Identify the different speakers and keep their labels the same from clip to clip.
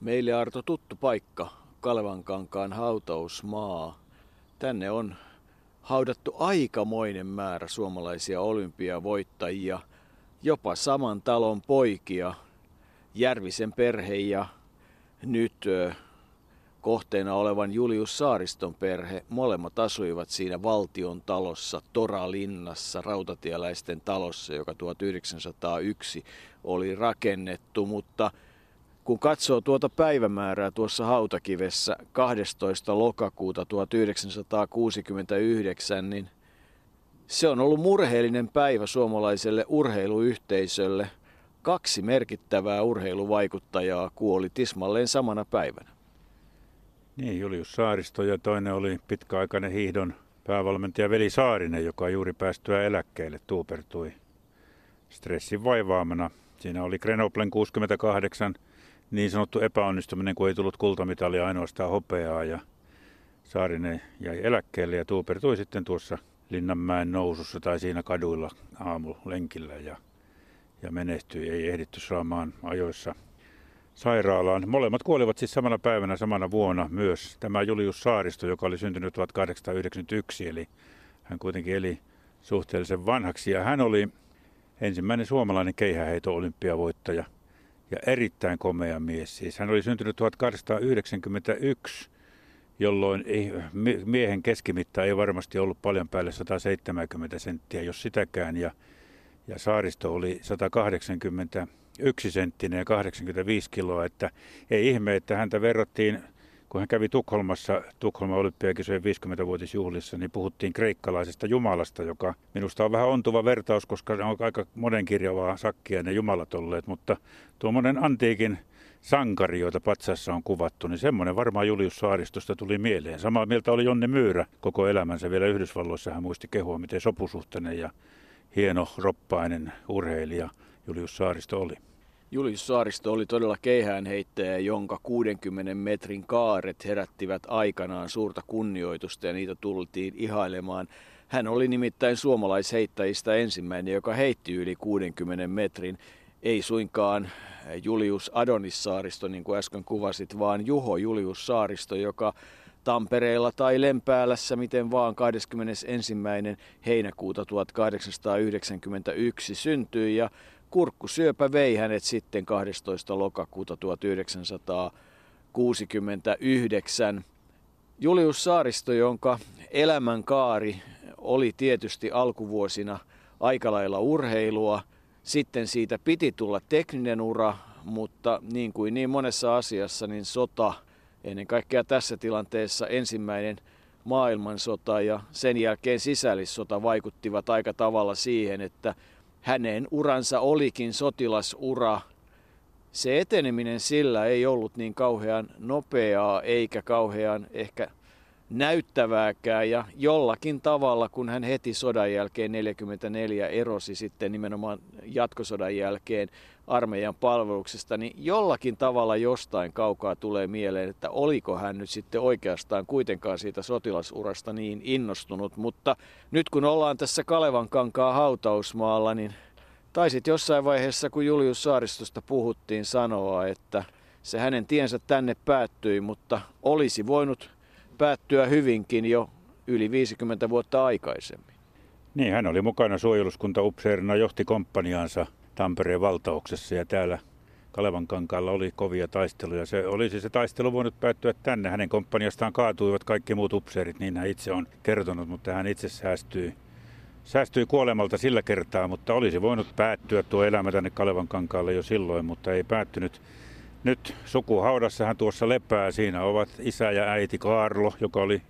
Speaker 1: Meille Arto tuttu paikka, Kalevankankaan hautausmaa. Tänne on haudattu aikamoinen määrä suomalaisia olympiavoittajia, jopa saman talon poikia, Järvisen perhe ja nyt kohteena olevan Julius Saariston perhe. Molemmat asuivat siinä valtion talossa, Toralinnassa, rautatieläisten talossa, joka 1901 oli rakennettu, mutta kun katsoo tuota päivämäärää tuossa hautakivessä 12. lokakuuta 1969, niin se on ollut murheellinen päivä suomalaiselle urheiluyhteisölle. Kaksi merkittävää urheiluvaikuttajaa kuoli tismalleen samana päivänä.
Speaker 2: Niin, Julius Saaristo ja toinen oli pitkäaikainen hiihdon päävalmentaja Veli Saarinen, joka juuri päästyä eläkkeelle tuupertui stressin vaivaamana. Siinä oli Grenoblen 68 niin sanottu epäonnistuminen, kun ei tullut kultamitalia ainoastaan hopeaa ja Saarinen jäi eläkkeelle ja tuupertui sitten tuossa Linnanmäen nousussa tai siinä kaduilla aamulenkillä ja, ja menehtyi. Ei ehditty saamaan ajoissa sairaalaan. Molemmat kuolivat siis samana päivänä samana vuonna myös. Tämä Julius Saaristo, joka oli syntynyt 1891, eli hän kuitenkin eli suhteellisen vanhaksi. Ja hän oli ensimmäinen suomalainen keihäheito-olympiavoittaja ja erittäin komea mies. Siis hän oli syntynyt 1891, jolloin ei, miehen keskimitta ei varmasti ollut paljon päälle 170 senttiä, jos sitäkään. Ja, ja Saaristo oli 180 yksisenttinen ja 85 kiloa, että ei ihme, että häntä verrattiin, kun hän kävi Tukholmassa Tukholman olympiakisojen 50-vuotisjuhlissa, niin puhuttiin kreikkalaisesta jumalasta, joka minusta on vähän ontuva vertaus, koska ne on aika monenkirjavaa sakkia ne jumalat olleet, mutta tuommoinen antiikin sankari, joita patsassa on kuvattu, niin semmoinen varmaan Julius Saaristosta tuli mieleen. Samaa mieltä oli Jonne Myyrä koko elämänsä vielä Yhdysvalloissa. Hän muisti kehua, miten sopusuhteinen ja hieno roppainen urheilija Julius Saaristo oli.
Speaker 1: Julius Saaristo oli todella keihäänheittäjä, jonka 60 metrin kaaret herättivät aikanaan suurta kunnioitusta ja niitä tultiin ihailemaan. Hän oli nimittäin suomalaisheittäjistä ensimmäinen, joka heitti yli 60 metrin. Ei suinkaan Julius Adonis Saaristo, niin kuin äsken kuvasit, vaan Juho Julius Saaristo, joka Tampereella tai Lempäälässä, miten vaan 21. heinäkuuta 1891 syntyi ja kurkkusyöpä vei hänet sitten 12. lokakuuta 1969. Julius Saaristo, jonka elämänkaari oli tietysti alkuvuosina aika lailla urheilua, sitten siitä piti tulla tekninen ura, mutta niin kuin niin monessa asiassa, niin sota, ennen kaikkea tässä tilanteessa ensimmäinen maailmansota ja sen jälkeen sisällissota vaikuttivat aika tavalla siihen, että hänen uransa olikin sotilasura. Se eteneminen sillä ei ollut niin kauhean nopeaa eikä kauhean ehkä näyttävääkään ja jollakin tavalla, kun hän heti sodan jälkeen 44 erosi sitten nimenomaan jatkosodan jälkeen armeijan palveluksesta, niin jollakin tavalla jostain kaukaa tulee mieleen, että oliko hän nyt sitten oikeastaan kuitenkaan siitä sotilasurasta niin innostunut. Mutta nyt kun ollaan tässä Kalevan kankaa hautausmaalla, niin taisit jossain vaiheessa, kun Julius Saaristosta puhuttiin, sanoa, että se hänen tiensä tänne päättyi, mutta olisi voinut päättyä hyvinkin jo yli 50 vuotta aikaisemmin.
Speaker 2: Niin, hän oli mukana suojeluskunta upseerina, johti komppaniaansa Tampereen valtauksessa ja täällä Kalevan kankaalla oli kovia taisteluja. Se olisi se taistelu voinut päättyä tänne. Hänen komppaniastaan kaatuivat kaikki muut upseerit, niin hän itse on kertonut, mutta hän itse säästyi, säästyi kuolemalta sillä kertaa, mutta olisi voinut päättyä tuo elämä tänne Kalevan kankaalle jo silloin, mutta ei päättynyt. Nyt sukuhaudassa hän tuossa lepää. Siinä ovat isä ja äiti Kaarlo, joka oli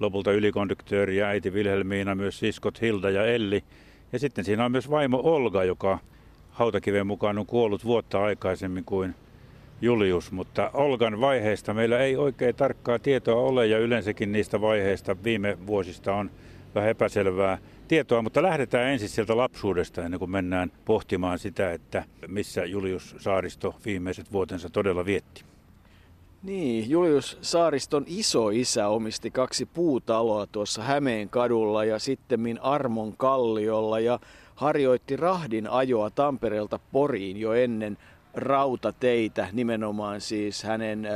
Speaker 2: lopulta ylikonduktööri ja äiti Vilhelmiina, myös siskot Hilda ja Elli. Ja sitten siinä on myös vaimo Olga, joka hautakiven mukaan on kuollut vuotta aikaisemmin kuin Julius, mutta Olgan vaiheista meillä ei oikein tarkkaa tietoa ole ja yleensäkin niistä vaiheista viime vuosista on vähän epäselvää tietoa, mutta lähdetään ensin sieltä lapsuudesta ennen kuin mennään pohtimaan sitä, että missä Julius Saaristo viimeiset vuotensa todella vietti.
Speaker 1: Niin, Julius Saariston iso isä omisti kaksi puutaloa tuossa Hämeen kadulla ja sitten Armon kalliolla ja harjoitti rahdin ajoa Tampereelta Poriin jo ennen rautateitä, nimenomaan siis hänen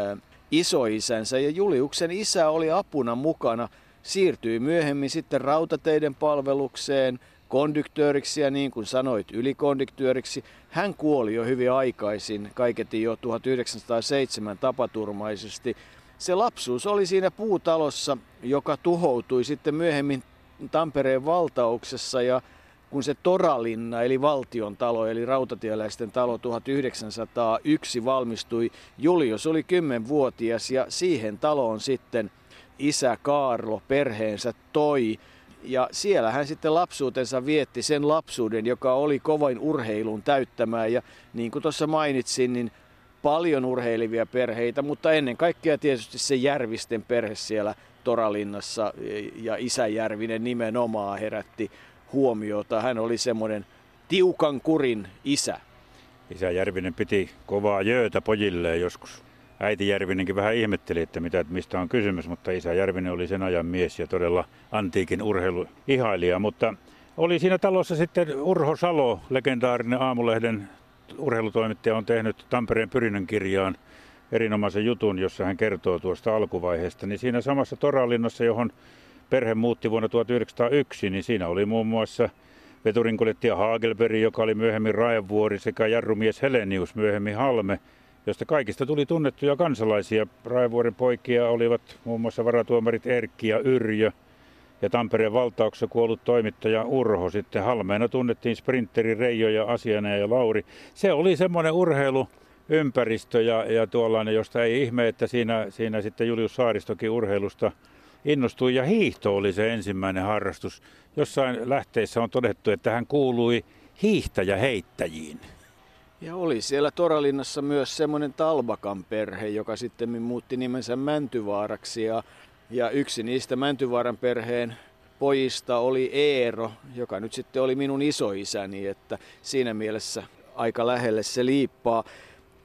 Speaker 1: isoisänsä. Ja Juliuksen isä oli apuna mukana, siirtyi myöhemmin sitten rautateiden palvelukseen, kondyktööriksi ja niin kuin sanoit, ylikondyktööriksi. Hän kuoli jo hyvin aikaisin, kaiketi jo 1907 tapaturmaisesti. Se lapsuus oli siinä puutalossa, joka tuhoutui sitten myöhemmin Tampereen valtauksessa ja kun se Toralinna eli valtion talo eli rautatieläisten talo 1901 valmistui, Julius oli 10-vuotias ja siihen taloon sitten isä Kaarlo perheensä toi. Ja siellä hän sitten lapsuutensa vietti sen lapsuuden, joka oli kovain urheilun täyttämää. Ja niin kuin tuossa mainitsin, niin paljon urheilivia perheitä, mutta ennen kaikkea tietysti se Järvisten perhe siellä Toralinnassa ja isä Järvinen nimenomaan herätti huomiota. Hän oli semmoinen tiukan kurin isä.
Speaker 2: Isä Järvinen piti kovaa jöötä pojilleen joskus. Äiti Järvinenkin vähän ihmetteli, että mitä, mistä on kysymys, mutta isä Järvinen oli sen ajan mies ja todella antiikin urheiluihailija. Mutta oli siinä talossa sitten Urho Salo, legendaarinen aamulehden urheilutoimittaja, on tehnyt Tampereen pyrinnön kirjaan erinomaisen jutun, jossa hän kertoo tuosta alkuvaiheesta. Niin siinä samassa Toralinnassa, johon perhe muutti vuonna 1901, niin siinä oli muun muassa veturinkuljettaja Hagelberg, joka oli myöhemmin Raevuori, sekä jarrumies Helenius, myöhemmin Halme, josta kaikista tuli tunnettuja kansalaisia. Raevuoren poikia olivat muun muassa varatuomarit Erkki ja Yrjö ja Tampereen valtauksessa kuollut toimittaja Urho. Sitten Halmeena tunnettiin sprinteri Reijo ja Asiana ja Lauri. Se oli semmoinen urheilu, ympäristö ja, ja tuollainen, josta ei ihme, että siinä, siinä sitten Julius Saaristokin urheilusta innostui ja hiihto oli se ensimmäinen harrastus. Jossain lähteissä on todettu, että hän kuului hiihtäjä-heittäjiin.
Speaker 1: Ja oli siellä Toralinnassa myös semmoinen Talbakan perhe, joka sitten muutti nimensä Mäntyvaaraksi. Ja, ja yksi niistä Mäntyvaaran perheen pojista oli Eero, joka nyt sitten oli minun isoisäni, että siinä mielessä aika lähelle se liippaa.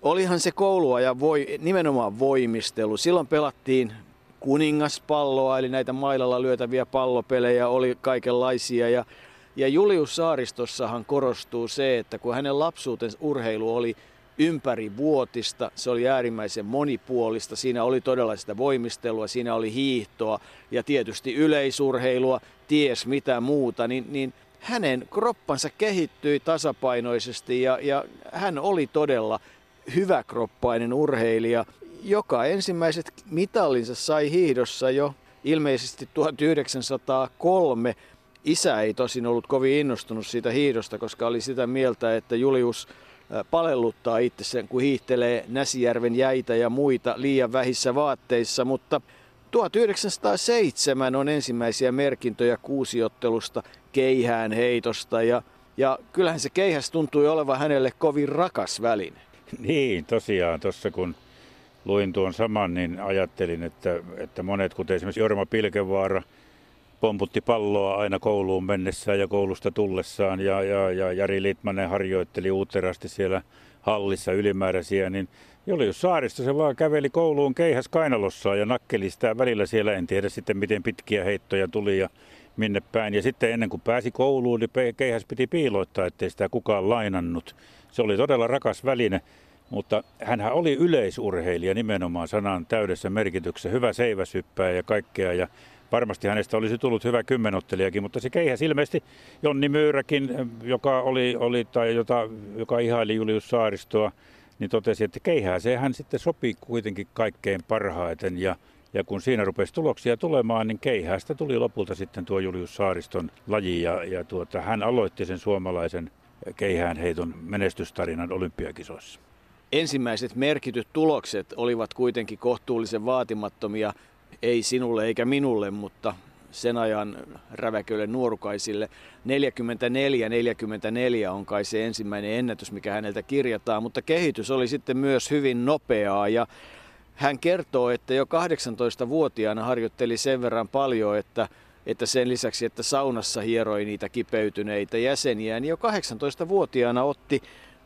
Speaker 1: Olihan se kouluajan voi, nimenomaan voimistelu. Silloin pelattiin kuningaspalloa, eli näitä mailalla lyötäviä pallopelejä oli kaikenlaisia. Ja, ja Julius Saaristossahan korostuu se, että kun hänen lapsuutensa urheilu oli ympäri vuotista, se oli äärimmäisen monipuolista, siinä oli todella sitä voimistelua, siinä oli hiihtoa ja tietysti yleisurheilua, ties mitä muuta, niin, niin hänen kroppansa kehittyi tasapainoisesti ja, ja hän oli todella hyväkroppainen urheilija joka ensimmäiset mitallinsa sai hiihdossa jo ilmeisesti 1903. Isä ei tosin ollut kovin innostunut siitä hiihdosta, koska oli sitä mieltä, että Julius palelluttaa itse sen, kun hiihtelee Näsijärven jäitä ja muita liian vähissä vaatteissa, mutta 1907 on ensimmäisiä merkintöjä kuusiottelusta keihään heitosta ja, ja kyllähän se keihäs tuntui olevan hänelle kovin rakas väline.
Speaker 2: Niin, tosiaan tuossa kun luin tuon saman, niin ajattelin, että, että monet, kuten esimerkiksi Jorma Pilkevaara, pomputti palloa aina kouluun mennessään ja koulusta tullessaan ja, ja, ja Jari Litmanen harjoitteli uuterasti siellä hallissa ylimääräisiä, niin Julius Saaristo se vaan käveli kouluun keihäs kainalossaan ja nakkeli sitä välillä siellä, en tiedä sitten miten pitkiä heittoja tuli ja minne päin. Ja sitten ennen kuin pääsi kouluun, niin keihäs piti piiloittaa, ettei sitä kukaan lainannut. Se oli todella rakas väline. Mutta hän oli yleisurheilija nimenomaan sanan täydessä merkityksessä, hyvä seiväsyppää ja kaikkea. Ja varmasti hänestä olisi tullut hyvä kymmenottelijakin, mutta se keihäs ilmeisesti Jonni Myyräkin, joka, oli, oli, tai jota, joka ihaili Julius Saaristoa, niin totesi, että keihääseen hän sitten sopii kuitenkin kaikkein parhaiten. Ja, ja kun siinä rupesi tuloksia tulemaan, niin keihäästä tuli lopulta sitten tuo Julius Saariston laji. Ja, ja tuota, hän aloitti sen suomalaisen keihäänheiton menestystarinan olympiakisoissa.
Speaker 1: Ensimmäiset merkityt tulokset olivat kuitenkin kohtuullisen vaatimattomia, ei sinulle eikä minulle, mutta sen ajan räväköille nuorukaisille. 44-44 on kai se ensimmäinen ennätys, mikä häneltä kirjataan, mutta kehitys oli sitten myös hyvin nopeaa ja hän kertoo, että jo 18-vuotiaana harjoitteli sen verran paljon, että, että sen lisäksi, että saunassa hieroi niitä kipeytyneitä jäseniä, niin jo 18-vuotiaana otti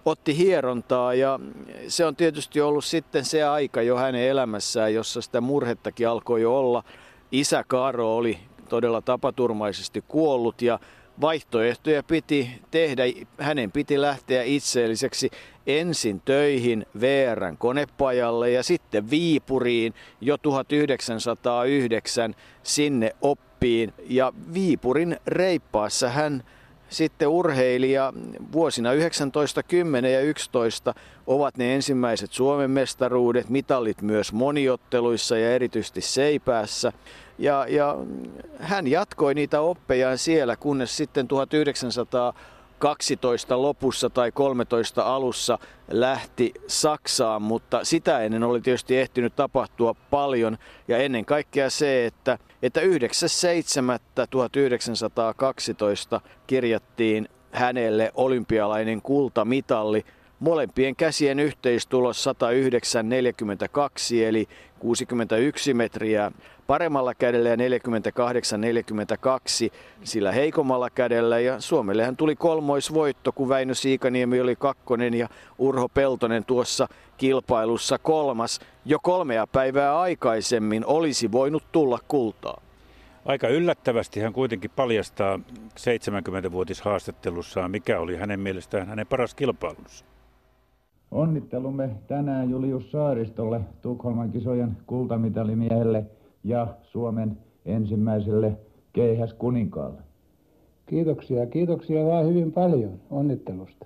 Speaker 1: otti hierontaa ja se on tietysti ollut sitten se aika jo hänen elämässään, jossa sitä murhettakin alkoi jo olla. Isä Kaaro oli todella tapaturmaisesti kuollut ja vaihtoehtoja piti tehdä. Hänen piti lähteä itseelliseksi ensin töihin VRn konepajalle ja sitten Viipuriin jo 1909 sinne oppiin. Ja Viipurin reippaassa hän sitten urheilija vuosina 19, 10 ja 11 ovat ne ensimmäiset Suomen mestaruudet, mitallit myös moniotteluissa ja erityisesti seipäässä. Ja, ja hän jatkoi niitä oppejaan siellä, kunnes sitten 1900 12 lopussa tai 13 alussa lähti Saksaan, mutta sitä ennen oli tietysti ehtinyt tapahtua paljon ja ennen kaikkea se, että, että 9.7.1912 kirjattiin hänelle olympialainen kultamitalli molempien käsien yhteistulos 109.42 eli 61 metriä paremmalla kädellä ja 48-42 sillä heikommalla kädellä. Ja Suomellehan tuli kolmoisvoitto, kun Väinö Siikaniemi oli kakkonen ja Urho Peltonen tuossa kilpailussa kolmas. Jo kolmea päivää aikaisemmin olisi voinut tulla kultaa.
Speaker 2: Aika yllättävästi hän kuitenkin paljastaa 70-vuotishaastattelussaan, mikä oli hänen mielestään hänen paras kilpailunsa.
Speaker 3: Onnittelumme tänään Julius Saaristolle, Tukholman kisojen kultamitallimiehelle – ja Suomen ensimmäiselle keihäskuninkaalle.
Speaker 4: Kiitoksia, kiitoksia vaan hyvin paljon onnittelusta.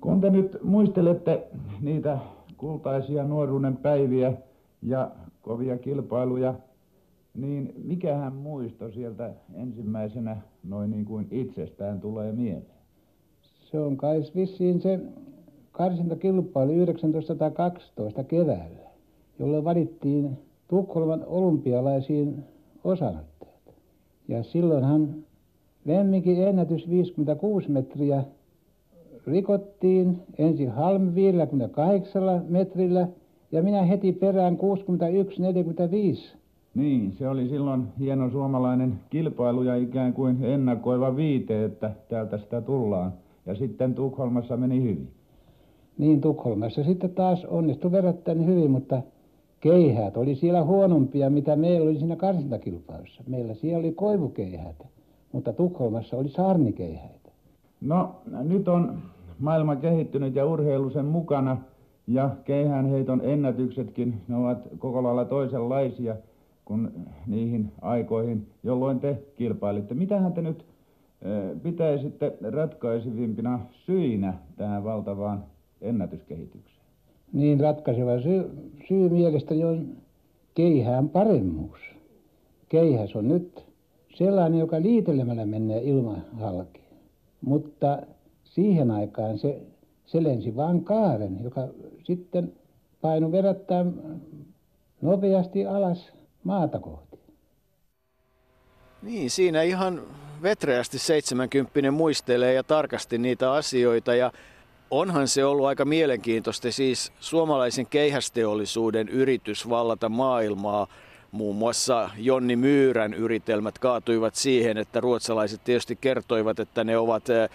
Speaker 3: Kun te nyt muistelette niitä kultaisia nuoruuden päiviä ja kovia kilpailuja, niin mikähän muisto sieltä ensimmäisenä noin niin kuin itsestään tulee mieleen?
Speaker 4: Se on kai vissiin se karsintakilpailu 1912 keväällä, jolloin valittiin Tukholman olympialaisiin osanottajat. Ja silloinhan Lemminkin ennätys 56 metriä rikottiin ensin Halm 58 metrillä ja minä heti perään 61-45.
Speaker 3: Niin, se oli silloin hieno suomalainen kilpailu ja ikään kuin ennakoiva viite, että täältä sitä tullaan. Ja sitten Tukholmassa meni hyvin.
Speaker 4: Niin, Tukholmassa sitten taas onnistui verrattain hyvin, mutta keihäät oli siellä huonompia, mitä meillä oli siinä karsintakilpailussa. Meillä siellä oli koivukeihäät, mutta Tukholmassa oli saarnikeihäitä.
Speaker 3: No, nyt on maailma kehittynyt ja urheilu sen mukana. Ja keihäänheiton ennätyksetkin, ne ovat koko lailla toisenlaisia kuin niihin aikoihin, jolloin te kilpailitte. Mitähän te nyt pitäisitte ratkaisivimpina syinä tähän valtavaan ennätyskehitykseen?
Speaker 4: niin ratkaiseva syy, syy mielestäni on keihään paremmuus. Keihäs on nyt sellainen, joka liitelemällä menee ilman halki. Mutta siihen aikaan se, se lensi vain kaaren, joka sitten painoi verrattain nopeasti alas maata kohti.
Speaker 1: Niin, siinä ihan vetreästi 70 muistelee ja tarkasti niitä asioita ja onhan se ollut aika mielenkiintoista siis suomalaisen keihästeollisuuden yritys vallata maailmaa. Muun muassa Jonni Myyrän yritelmät kaatuivat siihen, että ruotsalaiset tietysti kertoivat, että ne ovat eh,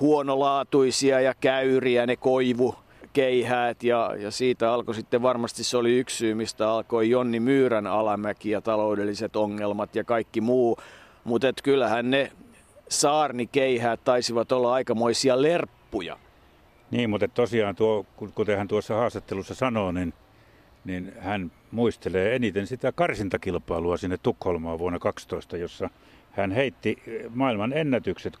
Speaker 1: huonolaatuisia ja käyriä, ne koivu keihäät ja, ja siitä alkoi sitten varmasti se oli yksi syy, mistä alkoi Jonni Myyrän alamäki ja taloudelliset ongelmat ja kaikki muu. Mutta kyllähän ne saarnikeihäät taisivat olla aikamoisia lerppuja.
Speaker 2: Niin, mutta tosiaan tuo, kuten hän tuossa haastattelussa sanoo, niin, niin hän muistelee eniten sitä karsintakilpailua sinne Tukholmaan vuonna 12, jossa hän heitti maailman ennätykset 61-45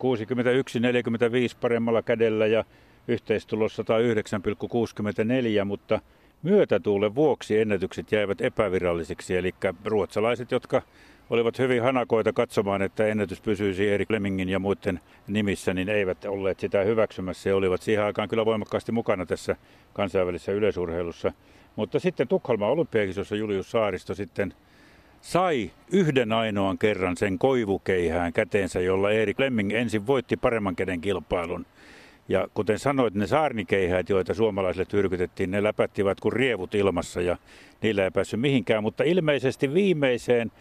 Speaker 2: paremmalla kädellä ja yhteistulossa 109,64, mutta myötätuulen vuoksi ennätykset jäivät epävirallisiksi, eli ruotsalaiset, jotka olivat hyvin hanakoita katsomaan, että ennätys pysyisi Erik Lemingin ja muiden nimissä, niin eivät olleet sitä hyväksymässä ja olivat siihen aikaan kyllä voimakkaasti mukana tässä kansainvälisessä yleisurheilussa. Mutta sitten Tukholman olympiakisossa Julius Saaristo sitten sai yhden ainoan kerran sen koivukeihään käteensä, jolla Erik Lemming ensin voitti paremman käden kilpailun. Ja kuten sanoit, ne saarnikeihäät, joita suomalaisille tyrkytettiin, ne läpättivät kuin rievut ilmassa ja niillä ei päässyt mihinkään. Mutta ilmeisesti viimeiseen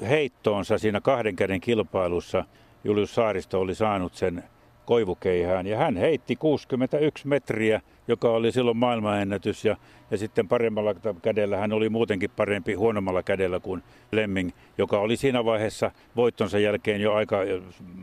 Speaker 2: heittoonsa siinä kahden käden kilpailussa Julius Saaristo oli saanut sen koivukeihään. Ja hän heitti 61 metriä, joka oli silloin maailmanennätys. Ja, ja sitten paremmalla kädellä hän oli muutenkin parempi huonommalla kädellä kuin Lemming, joka oli siinä vaiheessa voittonsa jälkeen jo aika,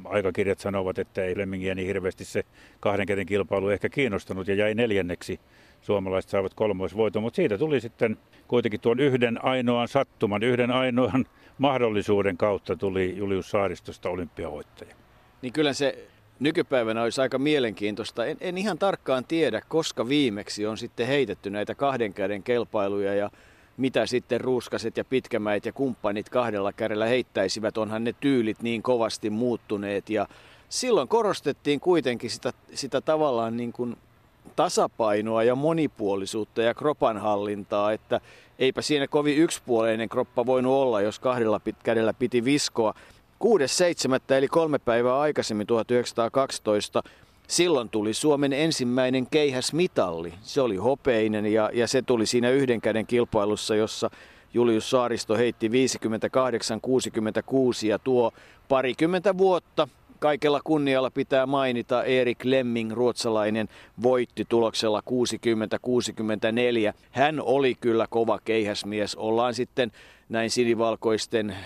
Speaker 2: aikakirjat sanovat, että ei Lemmingiä niin hirveästi se kahden käden kilpailu ehkä kiinnostanut ja jäi neljänneksi. Suomalaiset saavat kolmoisvoiton, mutta siitä tuli sitten kuitenkin tuon yhden ainoan sattuman, yhden ainoan mahdollisuuden kautta tuli Julius Saaristosta olympiavoittaja.
Speaker 1: Niin kyllä se nykypäivänä olisi aika mielenkiintoista. En, en ihan tarkkaan tiedä, koska viimeksi on sitten heitetty näitä kahden käden kelpailuja ja mitä sitten ruuskaset ja pitkämäit ja kumppanit kahdella kädellä heittäisivät. Onhan ne tyylit niin kovasti muuttuneet ja silloin korostettiin kuitenkin sitä, sitä tavallaan niin kuin tasapainoa ja monipuolisuutta ja kropan hallintaa, että eipä siinä kovin yksipuoleinen kroppa voinut olla, jos kahdella kädellä piti viskoa. 6.7. eli kolme päivää aikaisemmin 1912 silloin tuli Suomen ensimmäinen keihäsmitalli. Se oli hopeinen ja, ja se tuli siinä yhden käden kilpailussa, jossa Julius Saaristo heitti 58-66 ja tuo parikymmentä vuotta Kaikella kunnialla pitää mainita Erik Lemming, ruotsalainen, voitti tuloksella 60-64. Hän oli kyllä kova keihäsmies. Ollaan sitten näin sinivalkoisten äh,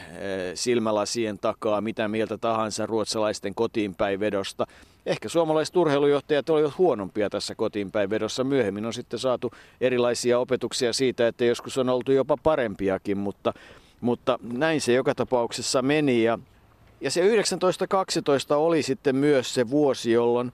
Speaker 1: silmälasien takaa mitä mieltä tahansa ruotsalaisten kotiinpäinvedosta. Ehkä suomalaiset urheilujohtajat olivat huonompia tässä kotiinpäinvedossa. Myöhemmin on sitten saatu erilaisia opetuksia siitä, että joskus on oltu jopa parempiakin, mutta, mutta näin se joka tapauksessa meni. Ja ja se 1912 oli sitten myös se vuosi, jolloin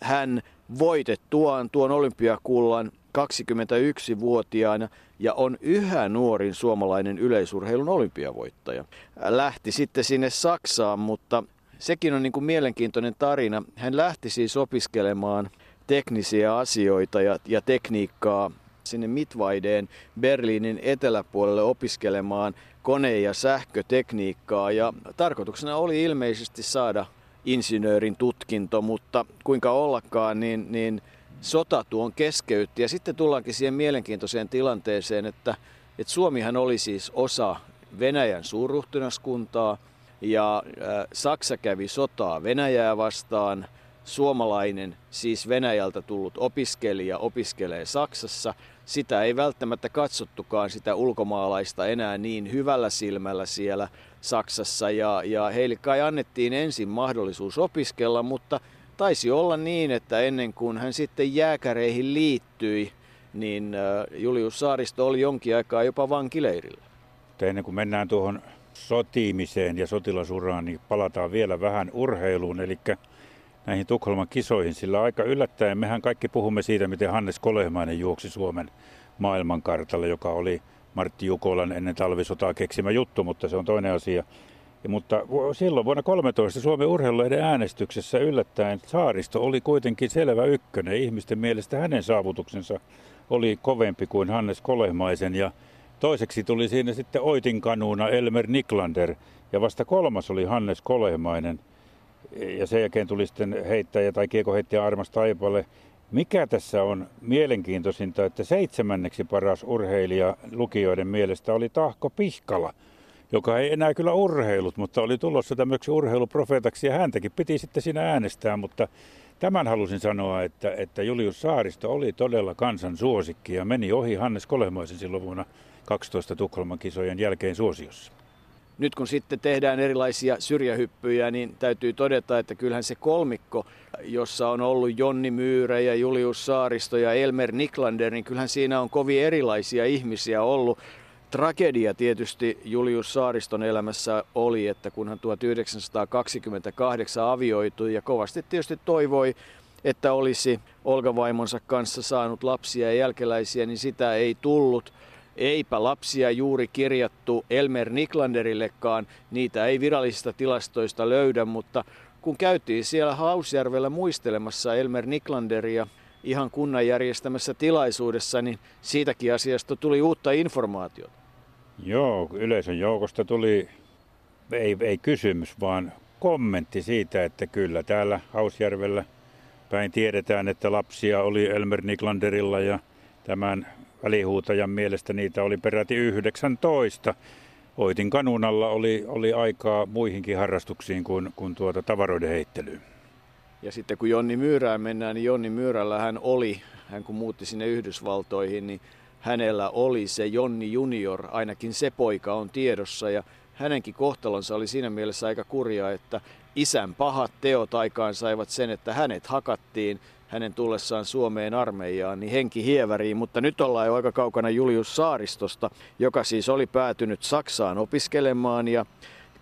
Speaker 1: hän voitettuaan tuon olympiakullan 21-vuotiaana ja on yhä nuorin suomalainen yleisurheilun olympiavoittaja. Lähti sitten sinne Saksaan, mutta sekin on niin kuin mielenkiintoinen tarina. Hän lähti siis opiskelemaan teknisiä asioita ja, ja tekniikkaa sinne Mitvaideen Berliinin eteläpuolelle opiskelemaan kone- ja sähkötekniikkaa ja tarkoituksena oli ilmeisesti saada insinöörin tutkinto, mutta kuinka ollakaan, niin, niin sota tuon keskeytti ja sitten tullaankin siihen mielenkiintoiseen tilanteeseen, että, että Suomihan oli siis osa Venäjän suurruhtinaskuntaa ja Saksa kävi sotaa Venäjää vastaan. Suomalainen, siis Venäjältä tullut opiskelija, opiskelee Saksassa – sitä ei välttämättä katsottukaan sitä ulkomaalaista enää niin hyvällä silmällä siellä Saksassa ja, ja heille kai annettiin ensin mahdollisuus opiskella, mutta taisi olla niin, että ennen kuin hän sitten jääkäreihin liittyi, niin Julius Saaristo oli jonkin aikaa jopa vankileirillä.
Speaker 2: Ennen kuin mennään tuohon sotiimiseen ja sotilasuraan, niin palataan vielä vähän urheiluun, eli näihin Tukholman kisoihin, sillä aika yllättäen mehän kaikki puhumme siitä, miten Hannes Kolehmainen juoksi Suomen maailmankartalle, joka oli Martti Jukolan ennen talvisotaa keksimä juttu, mutta se on toinen asia. Ja, mutta silloin vuonna 13 Suomen urheilulehden äänestyksessä yllättäen Saaristo oli kuitenkin selvä ykkönen. Ihmisten mielestä hänen saavutuksensa oli kovempi kuin Hannes Kolehmaisen ja toiseksi tuli siinä sitten Oitin kanuuna Elmer Niklander ja vasta kolmas oli Hannes Kolehmainen – ja sen jälkeen tuli sitten heittäjä tai kiekoheittäjä Armas Taipale. Mikä tässä on mielenkiintoisinta, että seitsemänneksi paras urheilija lukijoiden mielestä oli Tahko Pihkala, joka ei enää kyllä urheilut, mutta oli tulossa tämmöksi urheiluprofeetaksi ja häntäkin piti sitten siinä äänestää, mutta tämän halusin sanoa, että, että Julius Saaristo oli todella kansan suosikki ja meni ohi Hannes Kolehmaisen silloin vuonna 12 Tukholman kisojen jälkeen suosiossa
Speaker 1: nyt kun sitten tehdään erilaisia syrjähyppyjä, niin täytyy todeta, että kyllähän se kolmikko, jossa on ollut Jonni Myyrä ja Julius Saaristo ja Elmer Niklander, niin kyllähän siinä on kovin erilaisia ihmisiä ollut. Tragedia tietysti Julius Saariston elämässä oli, että kun hän 1928 avioitui ja kovasti tietysti toivoi, että olisi Olga vaimonsa kanssa saanut lapsia ja jälkeläisiä, niin sitä ei tullut. Eipä lapsia juuri kirjattu Elmer Niklanderillekaan, niitä ei virallisista tilastoista löydä, mutta kun käytiin siellä Hausjärvellä muistelemassa Elmer Niklanderia ihan kunnan järjestämässä tilaisuudessa, niin siitäkin asiasta tuli uutta informaatiota.
Speaker 2: Joo, yleisön joukosta tuli, ei, ei kysymys, vaan kommentti siitä, että kyllä täällä Hausjärvellä päin tiedetään, että lapsia oli Elmer Niklanderilla ja tämän välihuutajan mielestä niitä oli peräti 19. Oitin kanunalla oli, oli aikaa muihinkin harrastuksiin kuin, kuin tuota tavaroiden heittelyyn.
Speaker 1: Ja sitten kun Jonni Myyrään mennään, niin Jonni Myyrällä hän oli, hän kun muutti sinne Yhdysvaltoihin, niin hänellä oli se Jonni Junior, ainakin se poika on tiedossa ja hänenkin kohtalonsa oli siinä mielessä aika kurja, että isän pahat teot aikaan saivat sen, että hänet hakattiin hänen tullessaan Suomeen armeijaan, niin henki hieväriin, mutta nyt ollaan jo aika kaukana Julius Saaristosta, joka siis oli päätynyt Saksaan opiskelemaan ja 18.9.1915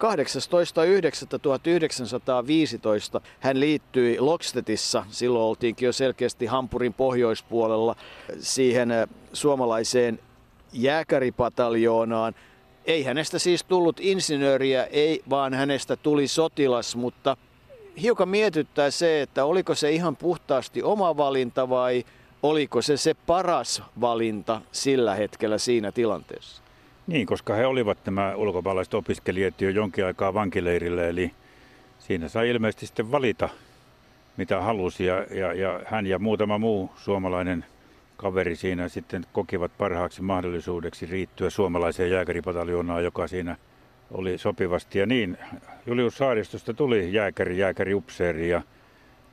Speaker 1: hän liittyi Lokstedtissa, silloin oltiinkin jo selkeästi Hampurin pohjoispuolella, siihen äh, suomalaiseen jääkäripataljoonaan. Ei hänestä siis tullut insinööriä, ei, vaan hänestä tuli sotilas, mutta hiukan mietittää se, että oliko se ihan puhtaasti oma valinta vai oliko se se paras valinta sillä hetkellä siinä tilanteessa?
Speaker 2: Niin, koska he olivat nämä ulkomaalaiset opiskelijat jo jonkin aikaa vankileirillä, eli siinä sai ilmeisesti sitten valita, mitä halusi, ja, ja, ja hän ja muutama muu suomalainen kaveri siinä sitten kokivat parhaaksi mahdollisuudeksi riittyä suomalaiseen jääkäripataljoonaan, joka siinä oli sopivasti. Ja niin, Julius Saaristosta tuli jääkäri, jääkäri upseeri ja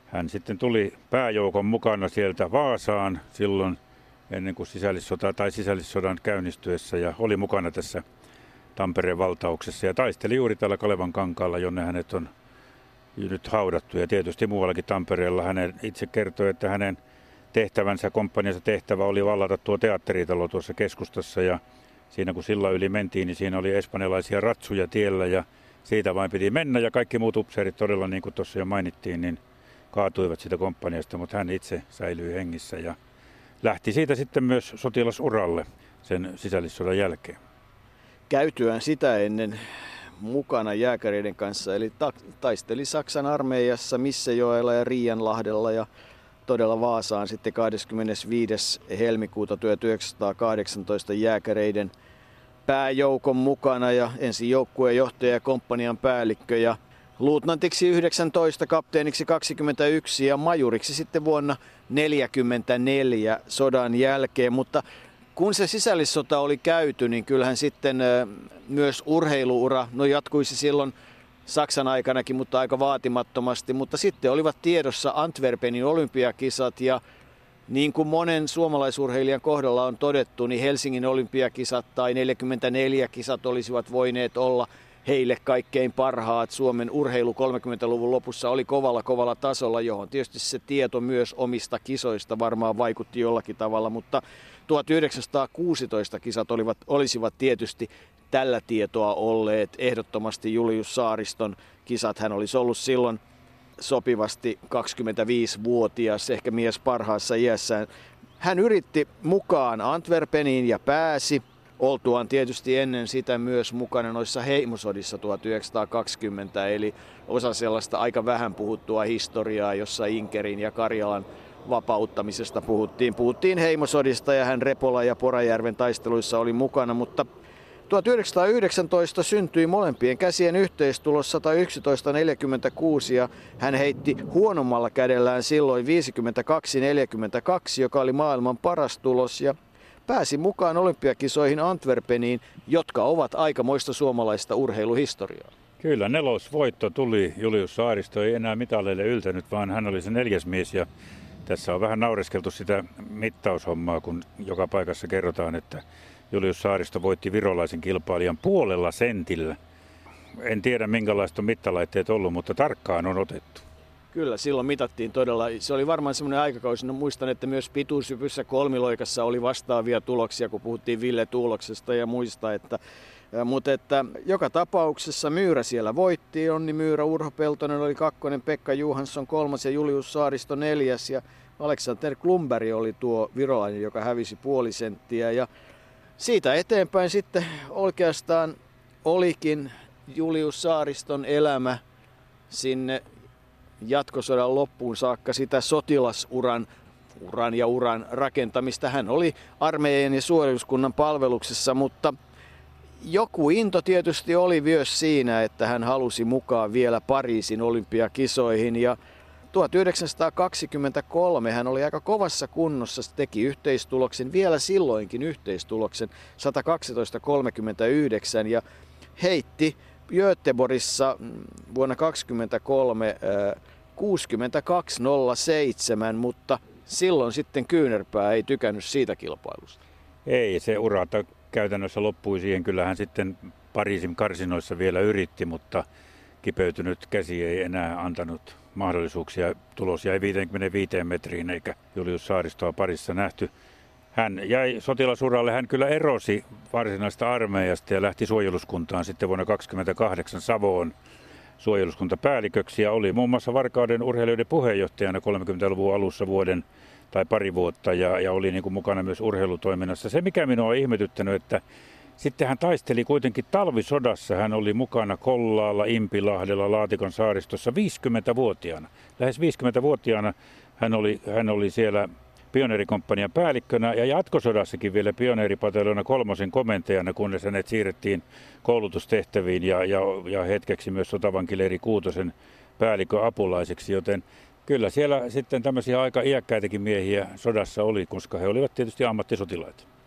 Speaker 2: hän sitten tuli pääjoukon mukana sieltä Vaasaan silloin – ennen kuin sisällissota tai sisällissodan käynnistyessä ja oli mukana tässä Tampereen valtauksessa ja taisteli juuri täällä Kalevan kankaalla, jonne hänet on nyt haudattu ja tietysti muuallakin Tampereella. Hänen itse kertoi, että hänen tehtävänsä, komppaniansa tehtävä oli vallata tuo teatteritalo tuossa keskustassa ja siinä kun sillä yli mentiin, niin siinä oli espanjalaisia ratsuja tiellä ja siitä vain piti mennä ja kaikki muut upseerit todella, niin kuin tuossa jo mainittiin, niin kaatuivat sitä komppaniasta, mutta hän itse säilyi hengissä ja lähti siitä sitten myös sotilasuralle sen sisällissodan jälkeen.
Speaker 1: Käytyään sitä ennen mukana jääkäreiden kanssa, eli ta- taisteli Saksan armeijassa Missejoella ja Riianlahdella ja todella Vaasaan sitten 25. helmikuuta 1918 jääkäreiden pääjoukon mukana ja ensin joukkueen johtaja ja komppanian päällikkö ja luutnantiksi 19, kapteeniksi 21 ja majuriksi sitten vuonna 1944 sodan jälkeen. Mutta kun se sisällissota oli käyty, niin kyllähän sitten myös urheiluura, no jatkuisi silloin Saksan aikanakin, mutta aika vaatimattomasti. Mutta sitten olivat tiedossa Antwerpenin olympiakisat ja niin kuin monen suomalaisurheilijan kohdalla on todettu, niin Helsingin olympiakisat tai 44 kisat olisivat voineet olla – heille kaikkein parhaat. Suomen urheilu 30-luvun lopussa oli kovalla kovalla tasolla, johon tietysti se tieto myös omista kisoista varmaan vaikutti jollakin tavalla, mutta 1916 kisat olivat, olisivat tietysti tällä tietoa olleet ehdottomasti Julius Saariston kisat. Hän olisi ollut silloin sopivasti 25-vuotias, ehkä mies parhaassa iässään. Hän yritti mukaan Antwerpeniin ja pääsi oltuaan tietysti ennen sitä myös mukana noissa heimosodissa 1920, eli osa sellaista aika vähän puhuttua historiaa, jossa Inkerin ja Karjalan vapauttamisesta puhuttiin. Puhuttiin heimosodista ja hän Repola ja Porajärven taisteluissa oli mukana, mutta 1919 syntyi molempien käsien yhteistulos 111.46 ja hän heitti huonommalla kädellään silloin 52.42, joka oli maailman paras tulos ja pääsi mukaan olympiakisoihin Antwerpeniin, jotka ovat aikamoista suomalaista urheiluhistoriaa.
Speaker 2: Kyllä, nelosvoitto tuli. Julius Saaristo ei enää mitaleille yltänyt, vaan hän oli se neljäs mies ja tässä on vähän naureskeltu sitä mittaushommaa, kun joka paikassa kerrotaan, että Julius Saaristo voitti virolaisen kilpailijan puolella sentillä. En tiedä minkälaista mittalaitteet ollut, mutta tarkkaan on otettu.
Speaker 1: Kyllä, silloin mitattiin todella. Se oli varmaan semmoinen aikakausi. No, muistan, että myös pituushypyssä kolmiloikassa oli vastaavia tuloksia, kun puhuttiin Ville Tuuloksesta ja muista. Että, mutta että joka tapauksessa Myyrä siellä voitti. Onni Myyrä, Urho Peltonen oli kakkonen, Pekka Juhansson kolmas ja Julius Saaristo neljäs. Ja Alexander Klumberg oli tuo virolainen, joka hävisi puoli senttiä. Ja siitä eteenpäin sitten oikeastaan olikin Julius Saariston elämä sinne jatkosodan loppuun saakka sitä sotilasuran uran ja uran rakentamista. Hän oli armeijan ja suorituskunnan palveluksessa, mutta joku into tietysti oli myös siinä, että hän halusi mukaan vielä Pariisin olympiakisoihin ja 1923 hän oli aika kovassa kunnossa, teki yhteistuloksen, vielä silloinkin yhteistuloksen 112.39 ja heitti Göteborgissa mm, vuonna 1923 62.07, mutta silloin sitten Kyynärpää ei tykännyt siitä kilpailusta.
Speaker 2: Ei, se urata käytännössä loppui siihen. Kyllähän sitten Pariisin karsinoissa vielä yritti, mutta kipeytynyt käsi ei enää antanut mahdollisuuksia. Tulos jäi 55 metriin eikä Julius Saaristoa parissa nähty. Hän jäi sotilasuralle, hän kyllä erosi varsinaista armeijasta ja lähti suojeluskuntaan sitten vuonna 1928 Savoon suojeluskuntapäälliköksi ja oli muun muassa Varkauden urheilijoiden puheenjohtajana 30-luvun alussa vuoden tai pari vuotta ja, ja oli niin kuin mukana myös urheilutoiminnassa. Se mikä minua on ihmetyttänyt, että sitten hän taisteli kuitenkin talvisodassa. Hän oli mukana Kollaalla, Impilahdella, Laatikon saaristossa 50-vuotiaana. Lähes 50-vuotiaana hän oli, hän oli siellä pioneerikomppanian päällikkönä ja jatkosodassakin vielä pioneeripateljona kolmosen komentajana, kunnes hänet siirrettiin koulutustehtäviin ja, ja, ja hetkeksi myös sotavankileiri Kuutosen päällikön apulaiseksi, joten kyllä siellä sitten tämmöisiä aika iäkkäitäkin miehiä sodassa oli, koska he olivat tietysti ammattisotilaita.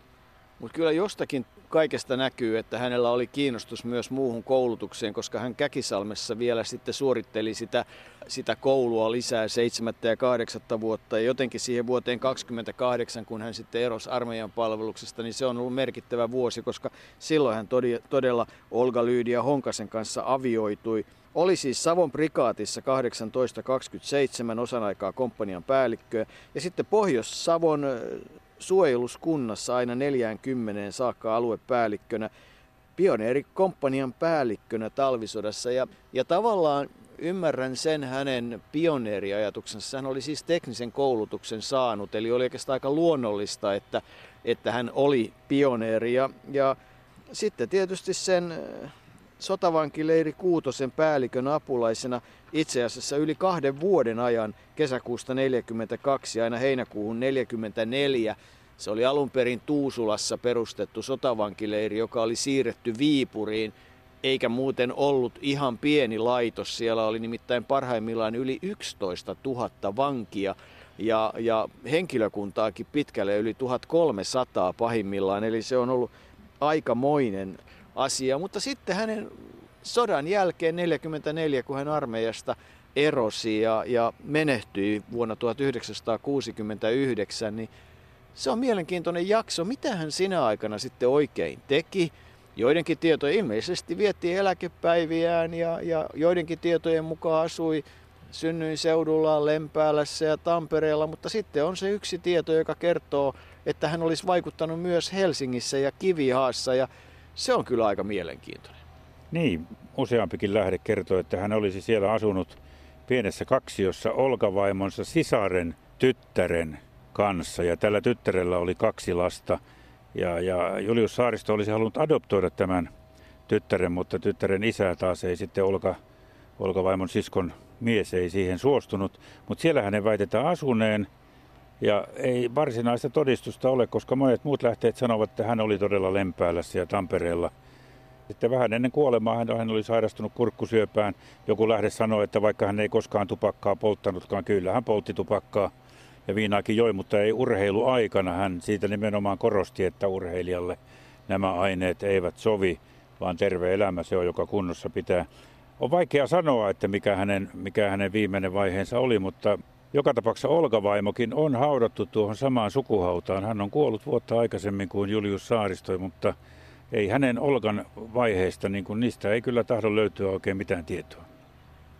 Speaker 1: Mutta kyllä jostakin kaikesta näkyy, että hänellä oli kiinnostus myös muuhun koulutukseen, koska hän Käkisalmessa vielä sitten suoritteli sitä, sitä koulua lisää seitsemättä ja kahdeksatta vuotta. Ja jotenkin siihen vuoteen 28, kun hän sitten erosi armeijan palveluksesta, niin se on ollut merkittävä vuosi, koska silloin hän todella Olga Lyydia Honkasen kanssa avioitui. Oli siis Savon prikaatissa 1827 osan aikaa komppanian päällikköä ja sitten Pohjois-Savon suojeluskunnassa aina 40 saakka aluepäällikkönä, pioneerikomppanian päällikkönä talvisodassa. Ja, ja tavallaan ymmärrän sen hänen pioneeriajatuksensa. Hän oli siis teknisen koulutuksen saanut, eli oli oikeastaan aika luonnollista, että, että hän oli pioneeri. Ja, ja sitten tietysti sen sotavankileiri Kuutosen päällikön apulaisena itse asiassa yli kahden vuoden ajan kesäkuusta 42 aina heinäkuuhun 44. Se oli alun perin Tuusulassa perustettu sotavankileiri, joka oli siirretty Viipuriin, eikä muuten ollut ihan pieni laitos. Siellä oli nimittäin parhaimmillaan yli 11 000 vankia ja, ja henkilökuntaakin pitkälle yli 1300 pahimmillaan, eli se on ollut aikamoinen asia. Mutta sitten hänen sodan jälkeen 44, kun hän armeijasta erosi ja, ja menehtyi vuonna 1969, niin se on mielenkiintoinen jakso. Mitä hän sinä aikana sitten oikein teki? Joidenkin tietojen ilmeisesti vietti eläkepäiviään ja, ja joidenkin tietojen mukaan asui synnyin seudulla Lempäälässä ja Tampereella, mutta sitten on se yksi tieto, joka kertoo, että hän olisi vaikuttanut myös Helsingissä ja Kivihaassa ja se on kyllä aika mielenkiintoinen.
Speaker 2: Niin, useampikin lähde kertoo, että hän olisi siellä asunut pienessä kaksiossa Olka-vaimonsa sisaren tyttären kanssa. Ja tällä tyttärellä oli kaksi lasta. Ja, ja Julius Saaristo olisi halunnut adoptoida tämän tyttären, mutta tyttären isä taas ei sitten Olka, Olka-vaimon siskon mies ei siihen suostunut. Mutta siellä hänen väitetään asuneen. Ja ei varsinaista todistusta ole, koska monet muut lähteet sanovat, että hän oli todella Lempäälässä ja Tampereella. Sitten vähän ennen kuolemaa hän, oli sairastunut kurkkusyöpään. Joku lähde sanoi, että vaikka hän ei koskaan tupakkaa polttanutkaan, kyllä hän poltti tupakkaa ja viinaakin joi, mutta ei urheiluaikana. Hän siitä nimenomaan korosti, että urheilijalle nämä aineet eivät sovi, vaan terve elämä se on, joka kunnossa pitää. On vaikea sanoa, että mikä hänen, mikä hänen viimeinen vaiheensa oli, mutta joka tapauksessa Olga-vaimokin on haudattu tuohon samaan sukuhautaan. Hän on kuollut vuotta aikaisemmin kuin Julius Saaristo, mutta ei hänen Olgan vaiheista, niin kuin niistä ei kyllä tahdo löytyä oikein mitään tietoa.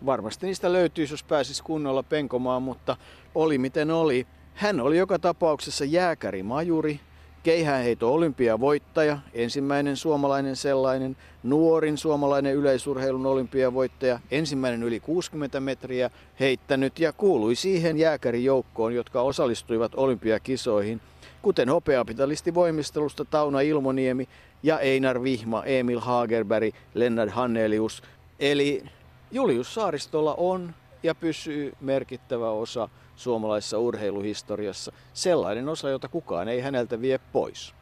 Speaker 1: Varmasti niistä löytyisi, jos pääsisi kunnolla penkomaan, mutta oli miten oli. Hän oli joka tapauksessa jääkäri majuri, keihäänheito olympiavoittaja, ensimmäinen suomalainen sellainen, nuorin suomalainen yleisurheilun olympiavoittaja, ensimmäinen yli 60 metriä heittänyt ja kuului siihen jääkärijoukkoon, jotka osallistuivat olympiakisoihin, kuten hopeapitalisti voimistelusta Tauna Ilmoniemi ja Einar Vihma, Emil Hagerberg, Lennart Hannelius. Eli Julius Saaristolla on ja pysyy merkittävä osa suomalaisessa urheiluhistoriassa. Sellainen osa, jota kukaan ei häneltä vie pois.